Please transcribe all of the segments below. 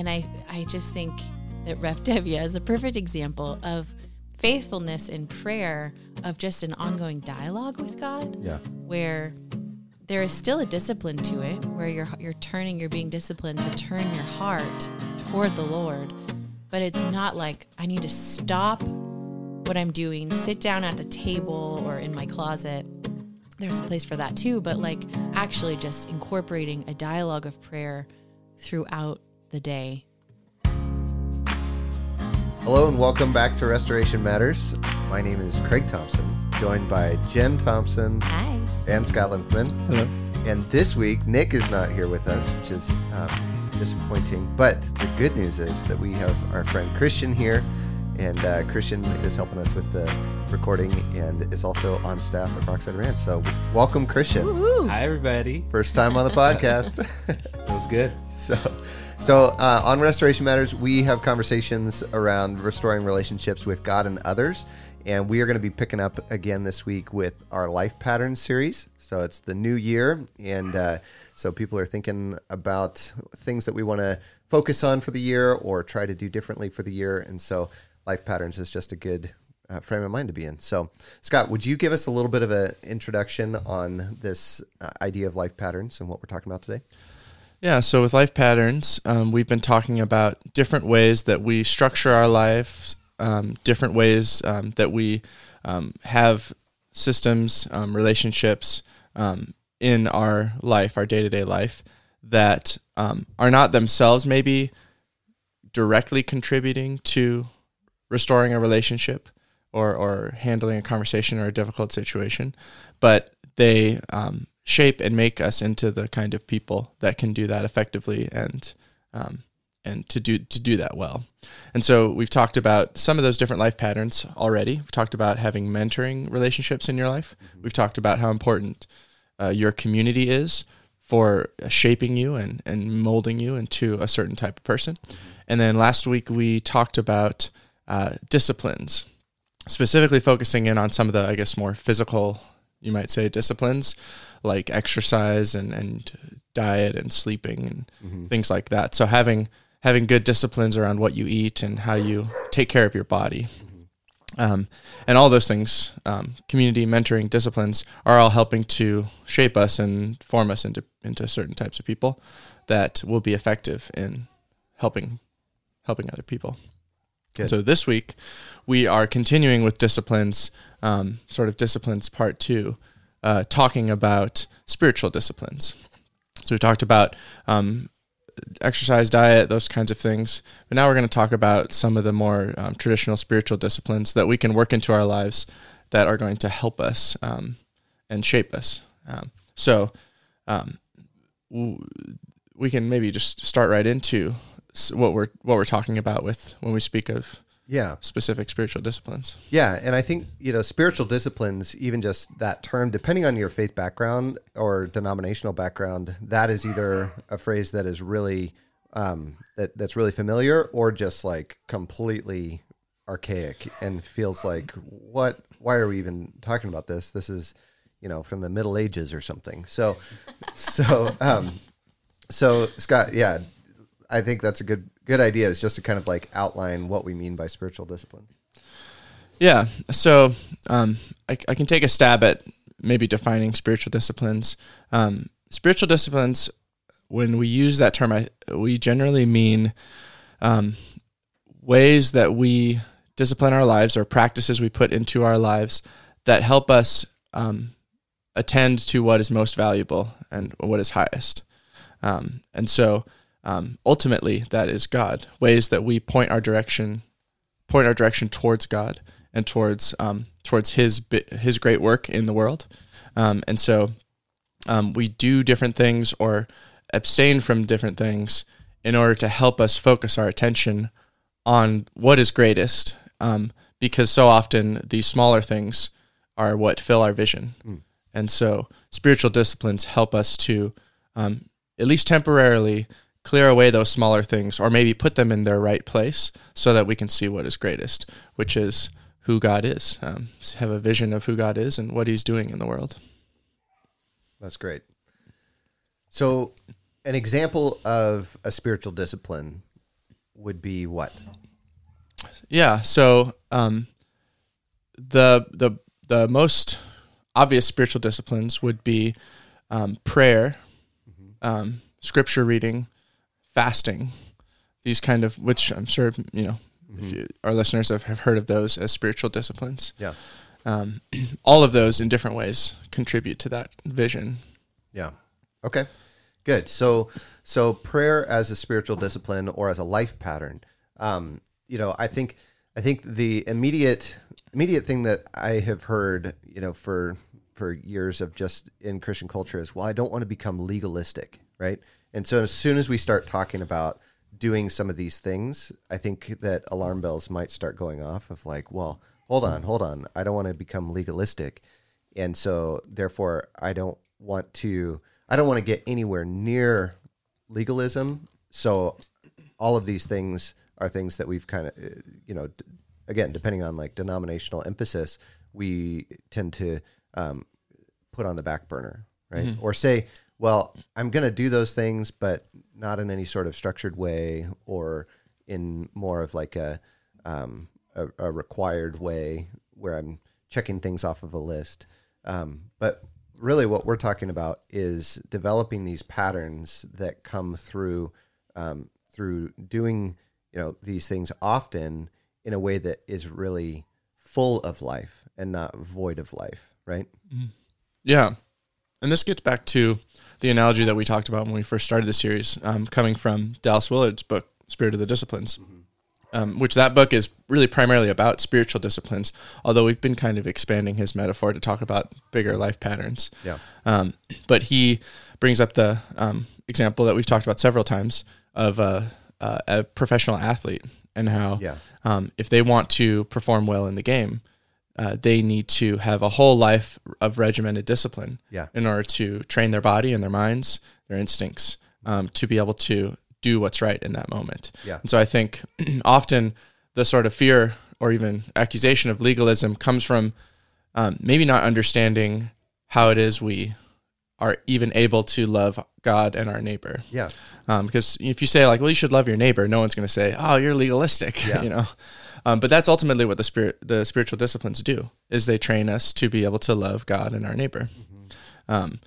and I I just think that Ref Tevye is a perfect example of faithfulness in prayer of just an ongoing dialogue with God. Yeah. Where there is still a discipline to it, where you're you're turning, you're being disciplined to turn your heart toward the Lord, but it's not like I need to stop what I'm doing, sit down at the table or in my closet. There's a place for that too, but like actually just incorporating a dialogue of prayer throughout the day. Hello and welcome back to Restoration Matters. My name is Craig Thompson, joined by Jen Thompson Hi. and Scott Limpman. Hello. And this week, Nick is not here with us, which is um, disappointing. But the good news is that we have our friend Christian here. And uh, Christian is helping us with the recording and is also on staff at Rockside Ranch. So, welcome, Christian. Woohoo. Hi, everybody. First time on the podcast. It was good. So, so uh, on Restoration Matters, we have conversations around restoring relationships with God and others, and we are going to be picking up again this week with our life patterns series. So it's the new year, and uh, so people are thinking about things that we want to focus on for the year or try to do differently for the year, and so life patterns is just a good uh, frame of mind to be in. So, Scott, would you give us a little bit of an introduction on this uh, idea of life patterns and what we're talking about today? Yeah, so with life patterns, um, we've been talking about different ways that we structure our lives, um, different ways um, that we um, have systems, um, relationships um, in our life, our day to day life, that are not themselves maybe directly contributing to restoring a relationship or, or handling a conversation or a difficult situation, but they um, shape and make us into the kind of people that can do that effectively and um, and to do to do that well. And so we've talked about some of those different life patterns already. We've talked about having mentoring relationships in your life. We've talked about how important uh, your community is for shaping you and, and molding you into a certain type of person. And then last week we talked about uh, disciplines, specifically focusing in on some of the, I guess, more physical, you might say, disciplines like exercise and, and diet and sleeping and things like that. So having having good disciplines around what you eat and how you take care of your body. Um, and all those things, um, community mentoring disciplines, are all helping to shape us and form us into into certain types of people that will be effective in helping helping other people. So this week we are continuing with disciplines, um, sort of disciplines part two, uh, talking about spiritual disciplines. So we talked about um, exercise, diet, those kinds of things. But now we're going to talk about some of the more um, traditional spiritual disciplines that we can work into our lives that are going to help us um, and shape us. Um, so um, w- we can maybe just start right into what we're what we're talking about with when we speak of Yeah. specific spiritual disciplines. Yeah, and I think you know spiritual disciplines, even just that term, depending on your faith background or denominational background, that is either a phrase that is really um, that that's really familiar or just like completely archaic and feels like what? Why are we even talking about this? This is you know from the Middle Ages or something. So so um, so Scott, yeah, I think that's a good good idea. Is just to kind of like outline what we mean by spiritual disciplines. Yeah. So um, I, I can take a stab at maybe defining spiritual disciplines. Um, spiritual disciplines, when we use that term, I, we generally mean um, ways that we discipline our lives or practices we put into our lives that help us um, attend to what is most valuable and what is highest. Um, and so um, ultimately, that is God. Ways that we point our direction, point our direction towards God and towards um, towards His His great work in the world. Um, and so um, we do different things or abstain from different things in order to help us focus our attention on what is greatest. Um, because so often these smaller things are what fill our vision. And so spiritual disciplines help us to, um, at least temporarily, clear away those smaller things or maybe put them in their right place so that we can see what is greatest, which is who God is. Um, have a vision of who God is and what He's doing in the world. That's great. So, an example of a spiritual discipline would be what? Yeah. So um, the the the most obvious spiritual disciplines would be um, prayer, um, scripture reading, fasting. These kind of which I'm sure you know if you, our listeners have, have heard of those as spiritual disciplines. Yeah. Um, all of those in different ways contribute to that vision. Yeah. Okay. Good. So, so prayer as a spiritual discipline or as a life pattern. Um, you know, I think, I think the immediate, immediate thing that I have heard, you know, for for years of just in Christian culture is, well, I don't want to become legalistic, right? And so, as soon as we start talking about doing some of these things, I think that alarm bells might start going off of like, well, hold on, hold on, I don't want to become legalistic, and so therefore, I don't want to I don't want to get anywhere near legalism. So all of these things are things that we've kind of you know again depending on like denominational emphasis we tend to um, put on the back burner right? Or say well i'm going to do those things but not in any sort of structured way or in more of like a um, a, a required way where i'm checking things off of a list. Um, but really what we're talking about is developing these patterns that come through um, through doing you know these things often in a way that is really full of life and not void of life right? Yeah. And this gets back to the analogy that we talked about when we first started the series, um, coming from Dallas Willard's book, Spirit of the Disciplines, um, which that book is really primarily about spiritual disciplines, although we've been kind of expanding his metaphor to talk about bigger life patterns. yeah Um, but he brings up the um, example that we've talked about several times of a, a, a professional athlete and how Yeah. um, if they want to perform well in the game, uh, they need to have a whole life of regimented discipline Yeah. in order to train their body and their minds, their instincts, um, to be able to do what's right in that moment. Yeah. And so I think often the sort of fear or even accusation of legalism comes from um, maybe not understanding how it is we are even able to love God and our neighbor. yeah Um, because if you say like, well, you should love your neighbor, no one's going to say, oh, you're legalistic, Yeah. you know. Um, but that's ultimately what the spirit, the spiritual disciplines do, is they train us to be able to love God and our neighbor. Um,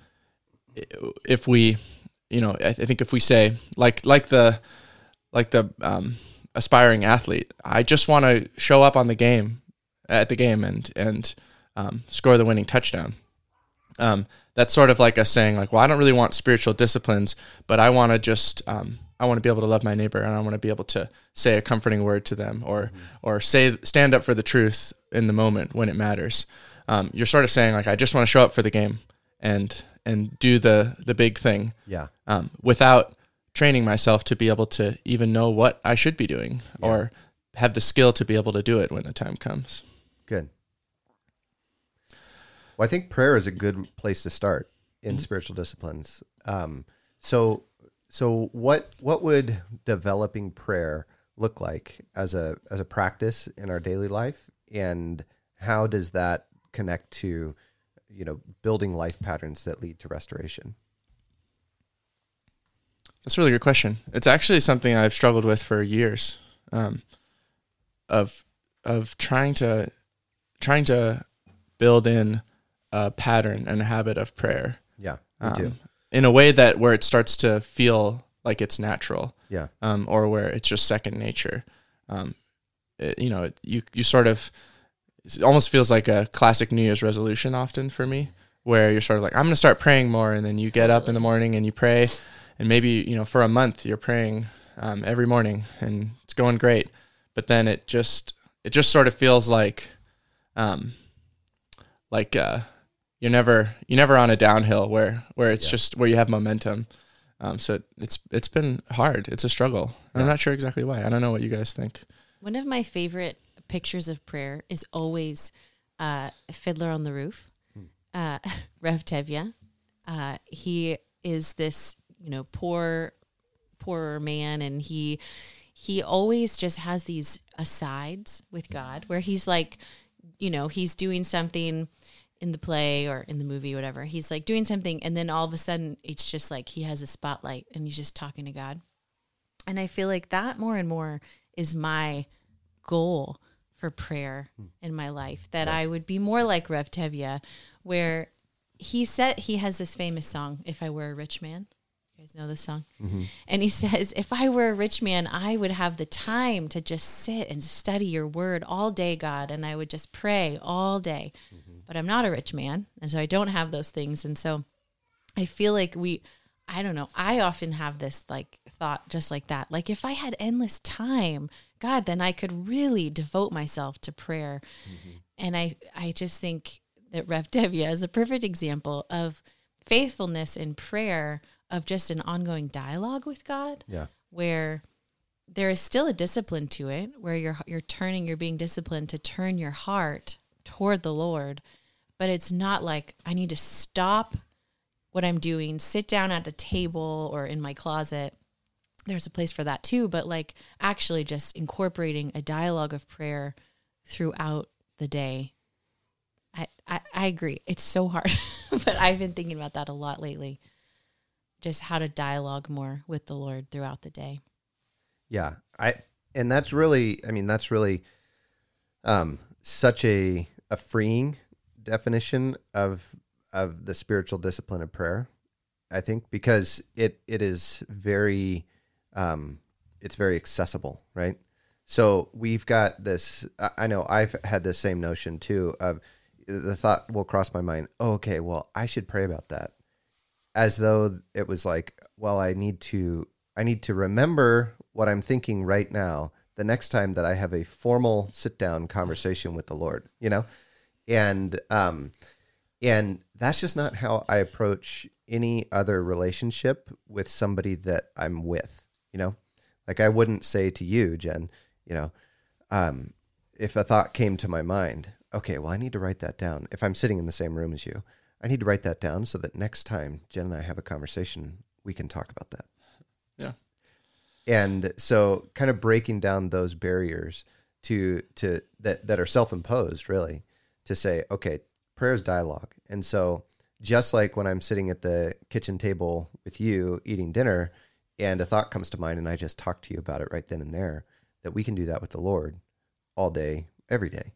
if we, you know, I, th- I think if we say like like the like the um, aspiring athlete, I just want to show up on the game at the game and and um, score the winning touchdown um, that's sort of like us saying like well i don't really want spiritual disciplines but i want to just um, i want to be able to love my neighbor and i want to be able to say a comforting word to them or or say stand up for the truth in the moment when it matters. Um, you're sort of saying like i just want to show up for the game and and do the the big thing yeah. um, without training myself to be able to even know what i should be doing or have the skill to be able to do it when the time comes. Well, I think prayer is a good place to start in spiritual disciplines. Um, so, so what what would developing prayer look like as a as a practice in our daily life, and how does that connect to, you know, building life patterns that lead to restoration? That's a really good question. It's actually something I've struggled with for years, um, of of trying to trying to build in a pattern and a habit of prayer Yeah, me too. um, in a way that where it starts to feel like it's natural, Yeah, um, or where it's just second nature. Um, it, you know, you you sort of it almost feels like a classic New Year's resolution often for me, where you're sort of like I'm going to start praying more, and then you get up in the morning and you pray, and maybe you know for a month you're praying um, every morning and it's going great, but then it just it just sort of feels like, um, like uh, you're never you're never on a downhill where where it's Yeah. just where you have momentum. Um, so it's it's been hard. It's a struggle. I'm not sure exactly why. I don't know what you guys think. One of my favorite pictures of prayer is always uh, Fiddler on the Roof, uh, Rev Tevye. Uh, he is this, you know, poor, poorer man, and he he always just has these asides with God where he's like, you know, he's doing something in the play or in the movie, whatever. He's like doing something, and then all of a sudden, it's just like he has a spotlight, and he's just talking to God And I feel like that more and more is my goal for prayer hmm. in my life that I would be more like Rev Tevye, where he said he has this famous song, If I Were a Rich Man. You guys know this song? Mm-hmm. And he says, If I were a rich man, I would have the time to just sit and study your word all day, God, and I would just pray all day. Hmm. But I'm not a rich man, and so I don't have those things. And so I feel like we, I don't know, I often have this like thought just like that. Like if I had endless time, God, then I could really devote myself to prayer. Mm-hmm. And I, I just think that Rev Tevye is a perfect example of faithfulness in prayer, of just an ongoing dialogue with God Yeah. where there is still a discipline to it where you're you're turning you're being disciplined to turn your heart toward the Lord but it's not like I need to stop what I'm doing sit down at the table or in my closet there's a place for that too but like actually just incorporating a dialogue of prayer throughout the day I, I, agree. It's so hard, but I've been thinking about that a lot lately. Just how to dialogue more with the Lord throughout the day. Yeah, I and that's really, I mean, that's really um, such a a freeing definition of of the spiritual discipline of prayer. I think because it it is very, um, it's very accessible, right? So we've got this. I- know I've had the same notion too. Of the thought will cross my mind. Oh, okay, well, I should pray about that as though it was like, well, I need to I need to remember what I'm thinking right now the next time that I have a formal sit down conversation with the Lord, you know? And um and that's just not how I approach any other relationship with somebody that I'm with, you know? Like I wouldn't say to you, Jen, you know, um if a thought came to my mind, okay, well, I need to write that down. If I'm sitting in the same room as you, I need to write that down so that next time Jen and I have a conversation, we can talk about that. Yeah. And so kind of breaking down those barriers to to that that are self-imposed really to say, okay, prayer is dialogue. And so just like when I'm sitting at the kitchen table with you eating dinner and a thought comes to mind and I just talk to you about it right then and there, that we can do that with the Lord all day, every day.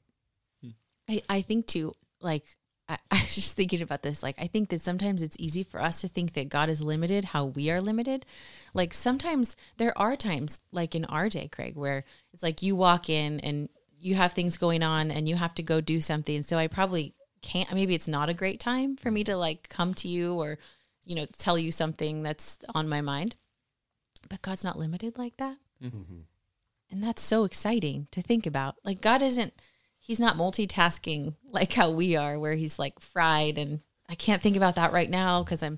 Hmm. I, I think too, like, I, I was just thinking about this. Like, I think that sometimes it's easy for us to think that God is limited how we are limited. Like, sometimes there are times, like in our day, Craig, where it's like you walk in and you have things going on and you have to go do something. So I probably can't, maybe it's not a great time for me to like come to you or, you know, tell you something that's on my mind. But God's not limited like that. Mm-hmm. And that's so exciting to think about. Like, God isn't he's not multitasking like how we are where he's like fried and i can't think about that right now because i'm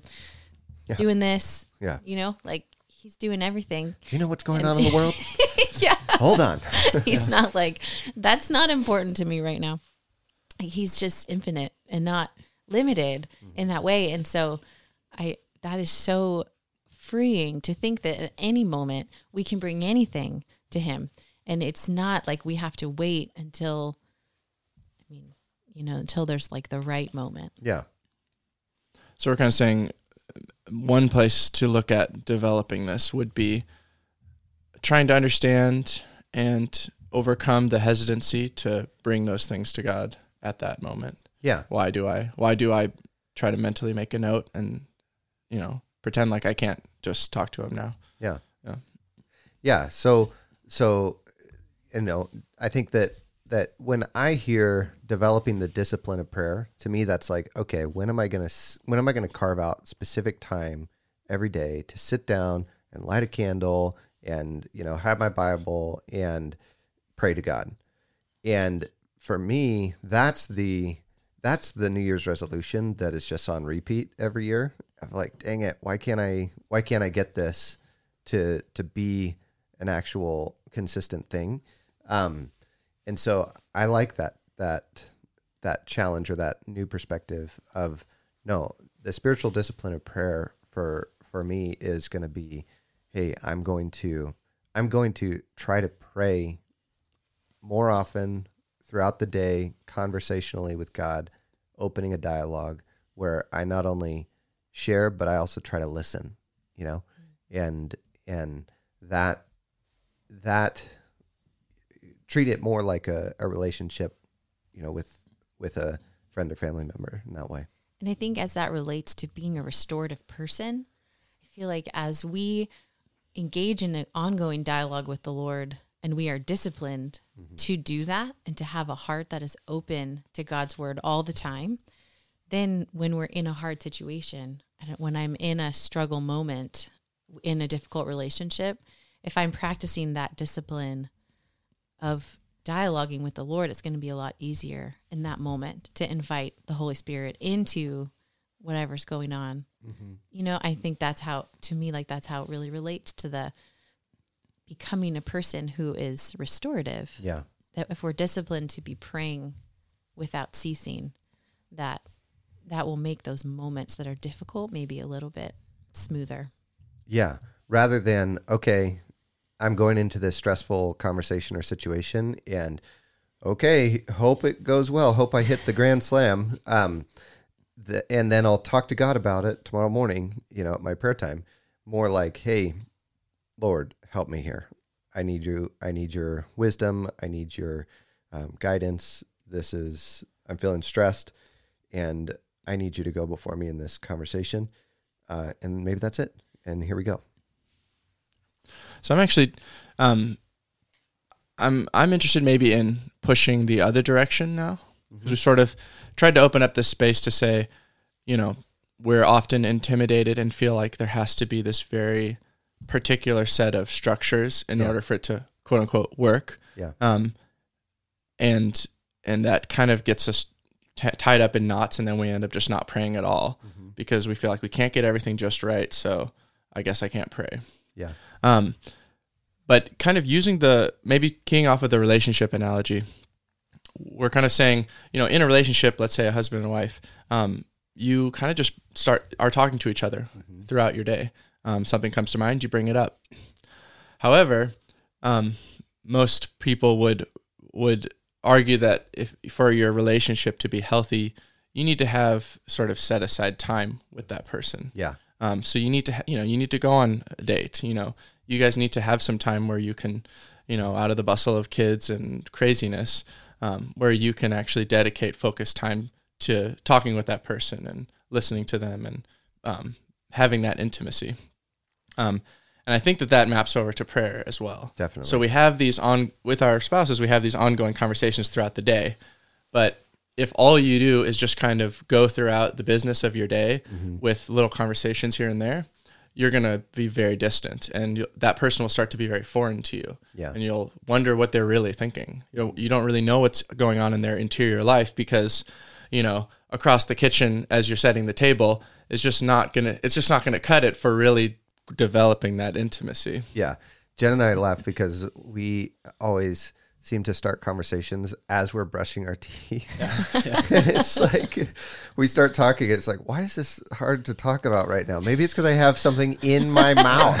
Yeah. doing this Yeah. you know like he's doing everything Do you know what's going on in the world? yeah Hold on. he's not like that's not important to me right now he's just infinite and not limited in that way and so i that is so freeing to think that at any moment we can bring anything to him and it's not like we have to wait until i mean you know until there's like the right moment Yeah. So we're kind of saying one place to look at developing this would be trying to understand and overcome the hesitancy to bring those things to God at that moment. Yeah. Why do I why do I try to mentally make a note and you know, pretend like I can't just talk to him now? Yeah. Yeah. Yeah. So, so, you know, I think that, that when I hear developing the discipline of prayer, to me, that's like, okay, when am I going to, when am I going to carve out specific time every day to sit down and light a candle and, you know, have my Bible and pray to God. And for me, that's the, that's the New Year's resolution that is just on repeat every year. Of like, dang it, why can't I, why can't I get this to to be an actual consistent thing. Um, and so I like that that that challenge or that new perspective of no, the spiritual discipline of prayer for for me is going to be, hey, I'm going to I'm going to try to pray more often throughout the day, conversationally with God, opening a dialogue where I not only share but I also try to listen, you know, mm. and and that that treat it more like a, a relationship, you know, with with a friend or family member in that way. And I think as that relates to being a restorative person, I feel like as we engage in an ongoing dialogue with the Lord and we are disciplined mm-hmm. to do that and to have a heart that is open to God's word all the time, then when we're in a hard situation and when I'm in a struggle moment in a difficult relationship, if I'm practicing that discipline of dialoguing with the Lord, it's going to be a lot easier in that moment to invite the Holy Spirit into whatever's going on. You know, I think that's how, to me, like that's how it really relates to the becoming a person who is restorative. Yeah. That if we're disciplined to be praying without ceasing, that that will make those moments that are difficult maybe a little bit smoother. Yeah. Rather than, okay, I'm going into this stressful conversation or situation and okay, hope it goes well. Hope I hit the grand slam. Um, the, and then I'll talk to God about it tomorrow morning, you know, at my prayer time. More like, hey, Lord, help me here. I need you. I need your wisdom. I need your um, guidance. This is, I'm feeling stressed and I need you to go before me in this conversation. Uh, and maybe that's it. And here we go. So I'm actually, um, I'm I'm interested maybe in pushing the other direction now because we sort of tried to open up this space to say, you know, we're often intimidated and feel like there has to be this very particular set of structures in Yeah. order for it to quote unquote work. Yeah. Um, and and that kind of gets us t- tied up in knots, and then we end up just not praying at all because we feel like we can't get everything just right. So I guess I can't pray. Yeah. Um, but kind of using the maybe keying off of the relationship analogy, we're kind of saying, you know, in a relationship, let's say a husband and wife, um, you kind of just start are talking to each other throughout your day. Um, something comes to mind, you bring it up. However, um, most people would would argue that if for your relationship to be healthy, you need to have sort of set aside time with that person. Yeah. Um, so you need to, ha- you know, you need to go on a date. You know, you guys need to have some time where you can, you know, out of the bustle of kids and craziness, um, where you can actually dedicate focused time to talking with that person and listening to them and um, having that intimacy. Um, and I think that that maps over to prayer as well. Definitely. So we have these on with our spouses. We have these ongoing conversations throughout the day, but if all you do is just kind of go throughout the business of your day Mm-hmm. with little conversations here and there, you're going to be very distant and that person will start to be very foreign to you. Yeah. And you'll wonder what they're really thinking. You know, you don't really know what's going on in their interior life because, you know, across the kitchen as you're setting the table is just not going to it's just not going to cut it for really developing that intimacy. Yeah. Jen and I laugh because we always seem to start conversations as we're brushing our teeth. and it's like we start talking. It's like, why is this hard to talk about right now? Maybe it's because I have something in my mouth.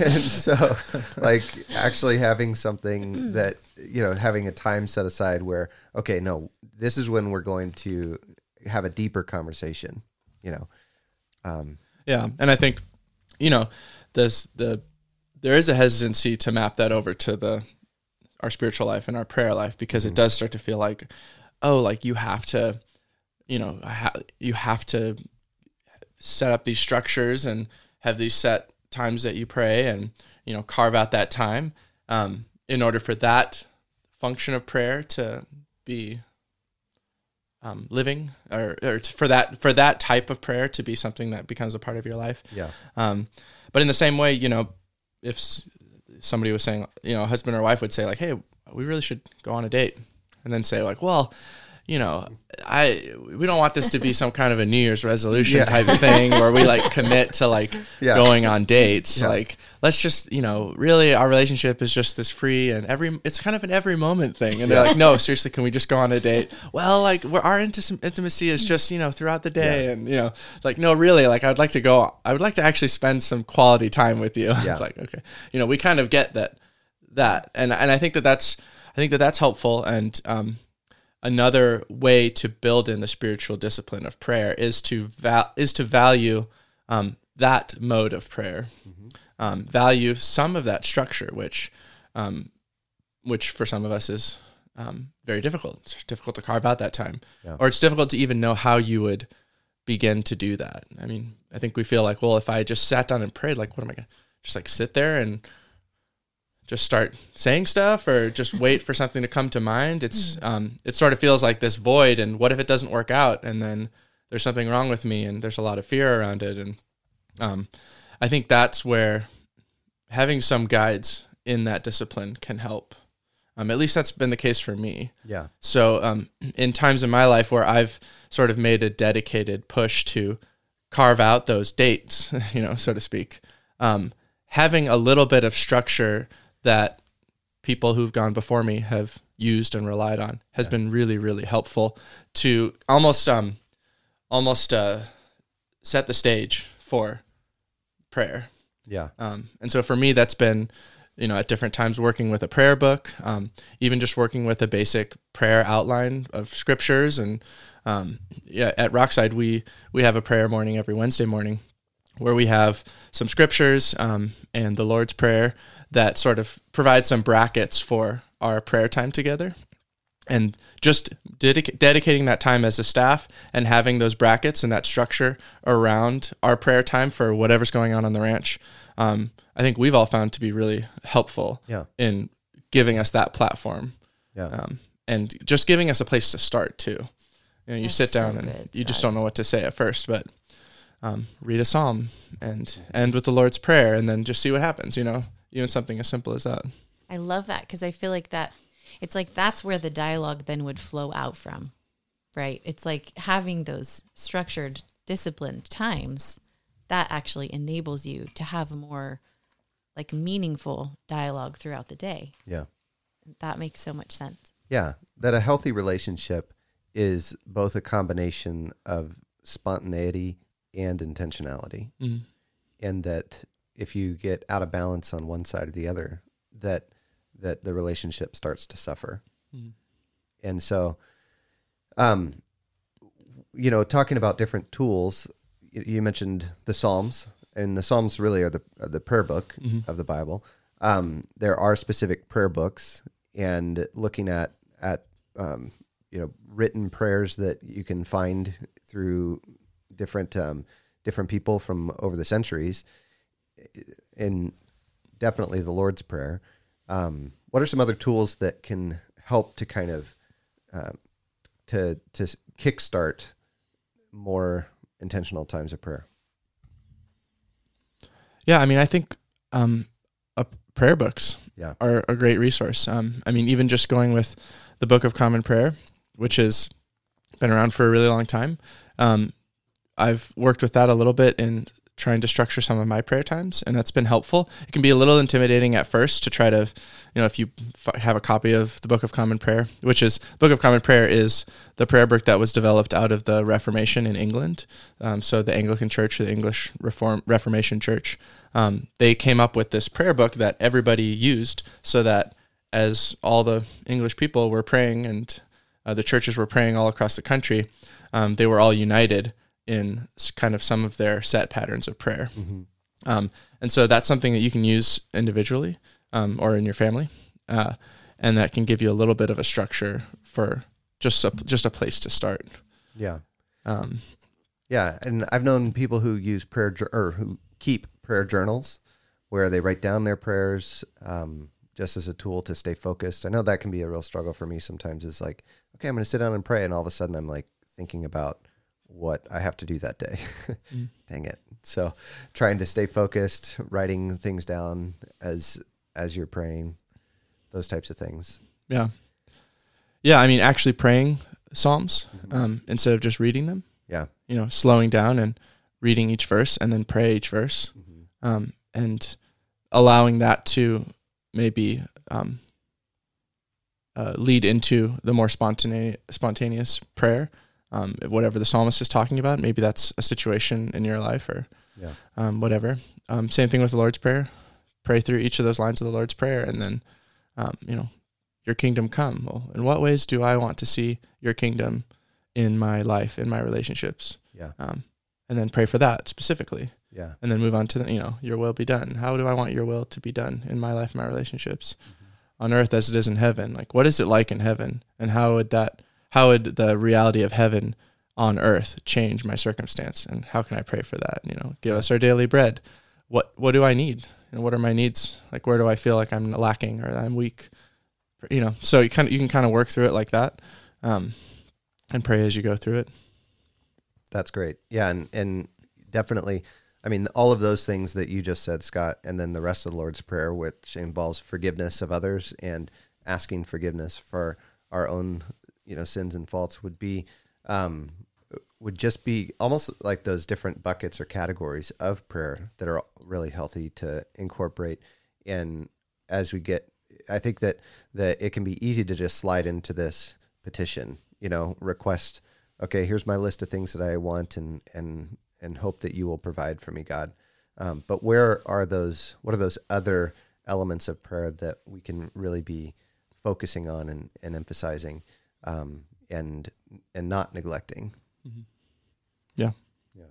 and so, like, actually having something that, you know, having a time set aside where, okay, no, this is when we're going to have a deeper conversation, you know. Um, Yeah, and I think you know this the there is a hesitancy to map that over to the our spiritual life and our prayer life because it does start to feel like oh like you have to you know ha- you have to set up these structures and have these set times that you pray and you know carve out that time um, in order for that function of prayer to be um, living or, or for that for that type of prayer to be something that becomes a part of your life yeah. um, but in the same way you know if somebody was saying you know husband or wife would say like hey we really should go on a date. And then say like well you know i we don't want this to be some kind of a new year's resolution Yeah. type of thing where we like commit to like Yeah. going on dates. Yeah. like let's just you know really our relationship is just this free and every it's kind of an every moment thing. And they're like no seriously can we just go on a date? Well like we're, our inti- intimacy is just you know throughout the day and you know like no really like i'd like to go i would like to actually spend some quality time with you. It's like okay. You know we kind of get that that. And and i think that that's i think that that's helpful and um another way to build in the spiritual discipline of prayer is to val- is to value um that mode of prayer, um, value some of that structure, which, um, which for some of us is um, very difficult. It's difficult to carve out that time, Yeah. or it's difficult to even know how you would begin to do that. I mean, I think we feel like, well, if I just sat down and prayed, like, what am I gonna just like sit there and just start saying stuff, or just wait for something to come to mind? It's um, it sort of feels like this void, and what if it doesn't work out, and then there's something wrong with me, and there's a lot of fear around it, and um, I think that's where having some guides in that discipline can help. Um, at least that's been the case for me. Yeah. So, um, in times in my life where I've sort of made a dedicated push to carve out those dates, you know, so to speak, um, having a little bit of structure that people who've gone before me have used and relied on has been really, really helpful to almost, um, almost uh, set the stage for prayer. Yeah. Um, and so for me, that's been, you know, at different times working with a prayer book, um, even just working with a basic prayer outline of scriptures. And um, yeah, at Rockside, we we have a prayer morning every Wednesday morning, where we have some scriptures um, and the Lord's prayer that sort of provide some brackets for our prayer time together. And just dedic- dedicating that time as a staff and having those brackets and that structure around our prayer time for whatever's going on on the ranch, um, I think we've all found to be really helpful Yeah. in giving us that platform Yeah. um, and just giving us a place to start too. You know, you That's sit down so and good, you just don't know what to say at first, but um, read a psalm and end with the Lord's prayer, and then just see what happens. You know, even something as simple as that. I love that because I feel like that it's like that's where the dialogue then would flow out from, right? It's like having those structured, disciplined times that actually enables you to have a more like meaningful dialogue throughout the day. Yeah. That makes so much sense. Yeah, that a healthy relationship is both a combination of spontaneity and intentionality, Mm. and that if you get out of balance on one side or the other, that that the relationship starts to suffer. Mm. And so, um, you know, talking about different tools, you, you mentioned the Psalms, and the Psalms really are the are the prayer book of the Bible. Um, there are specific prayer books, and looking at at um, you know written prayers that you can find through different um, different people from over the centuries, and definitely the Lord's Prayer. Um, what are some other tools that can help to kind of uh, to to kickstart more intentional times of prayer? Yeah, I mean, I think um, uh, prayer books Yeah. are a great resource. Um, I mean, even just going with the Book of Common Prayer, which has been around for a really long time. Um, I've worked with that a little bit in trying to structure some of my prayer times, and that's been helpful. It can be a little intimidating at first to try to, you know, if you f- have a copy of the Book of Common Prayer, which is Book of Common Prayer is the prayer book that was developed out of the Reformation in England. Um, so the Anglican Church, the English Reform Reformation Church, um, they came up with this prayer book that everybody used, so that as all the English people were praying and uh, the churches were praying all across the country, um, they were all united in kind of some of their set patterns of prayer. Um, and so that's something that you can use individually um, or in your family, uh, and that can give you a little bit of a structure for just a, just a place to start. Yeah. Um, Yeah, and I've known people who use prayer or who keep prayer journals where they write down their prayers um, just as a tool to stay focused. I know that can be a real struggle for me sometimes. Is like, okay, I'm going to sit down and pray, and all of a sudden I'm like thinking about what I have to do that day. Dang it! So trying to stay focused, writing things down as as you're praying, those types of things. yeah, yeah. I mean, actually praying psalms um, instead of just reading them. Yeah, you know, slowing down and reading each verse and then pray each verse, um, and allowing that to maybe um, uh, lead into the more spontaneous spontaneous prayer, um, whatever the psalmist is talking about. Maybe that's a situation in your life or yeah, um, whatever. Um, same thing with the Lord's Prayer. Pray through each of those lines of the Lord's Prayer, and then, um, you know, your kingdom come. Well, in what ways do I want to see your kingdom in my life, in my relationships? yeah, Um, and then pray for that specifically. Yeah. and then move on to the, you know your will be done how do i want your will to be done in my life my relationships on earth as it is in heaven like what is it like in heaven and how would that how would the reality of heaven on earth change my circumstance? And how can i pray for that? You know give us our daily bread. What what do i need? And what are my needs? Like where do i feel like i'm lacking or i'm weak? You know so you kind of you can kind of work through it like that um, and pray as you go through it. That's great. Yeah, and and definitely, I mean, all of those things that you just said, Scott, and then the rest of the Lord's Prayer, which involves forgiveness of others and asking forgiveness for our own, you know, sins and faults, would be, um, would just be almost like those different buckets or categories of prayer that are really healthy to incorporate. And as we get, I think that that it can be easy to just slide into this petition, you know, request okay, here's my list of things that I want and and and hope that you will provide for me, God. Um, but where are those? What are those other elements of prayer that we can really be focusing on and, and emphasizing, um, and and not neglecting? yeah Yeah.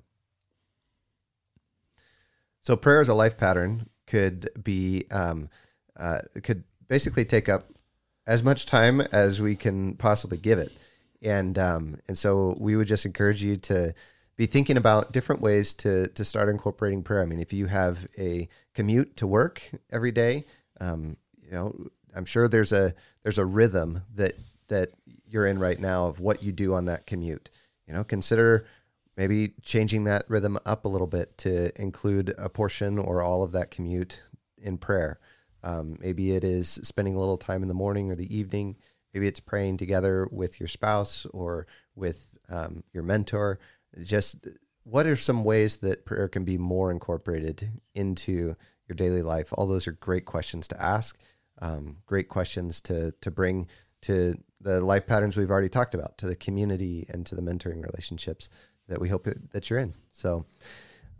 So prayer as a life pattern could be um, uh, could basically take up as much time as we can possibly give it, and um, and so we would just encourage you to be thinking about different ways to to start incorporating prayer. I mean, if you have a commute to work every day, um, you know, I'm sure there's a there's a rhythm that that you're in right now of what you do on that commute. You know, consider maybe changing that rhythm up a little bit to include a portion or all of that commute in prayer. Um, maybe it is spending a little time in the morning or the evening. Maybe it's praying together with your spouse or with um, your mentor. Just what are some ways that prayer can be more incorporated into your daily life? All those are great questions to ask, um, great questions to to bring to the life patterns we've already talked about, to the community and to the mentoring relationships that we hope that you're in. So.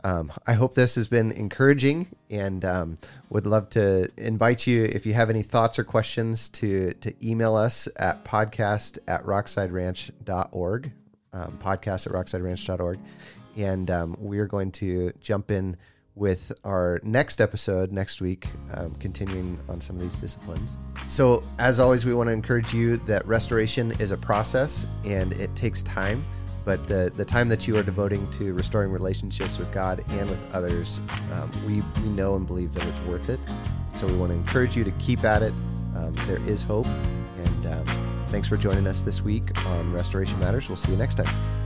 Um, I hope this has been encouraging and um, would love to invite you, if you have any thoughts or questions, to, to email us at podcast at rocksideranch.org, um, podcast at rocksideranch.org. And um, we're going to jump in with our next episode next week, um, continuing on some of these disciplines. So, as always, we want to encourage you that restoration is a process and it takes time but the, the time that you are devoting to restoring relationships with God and with others, um, we, we know and believe that it's worth it. So we want to encourage you to keep at it. Um, there is hope. And um, thanks for joining us this week on Restoration Matters. We'll see you next time.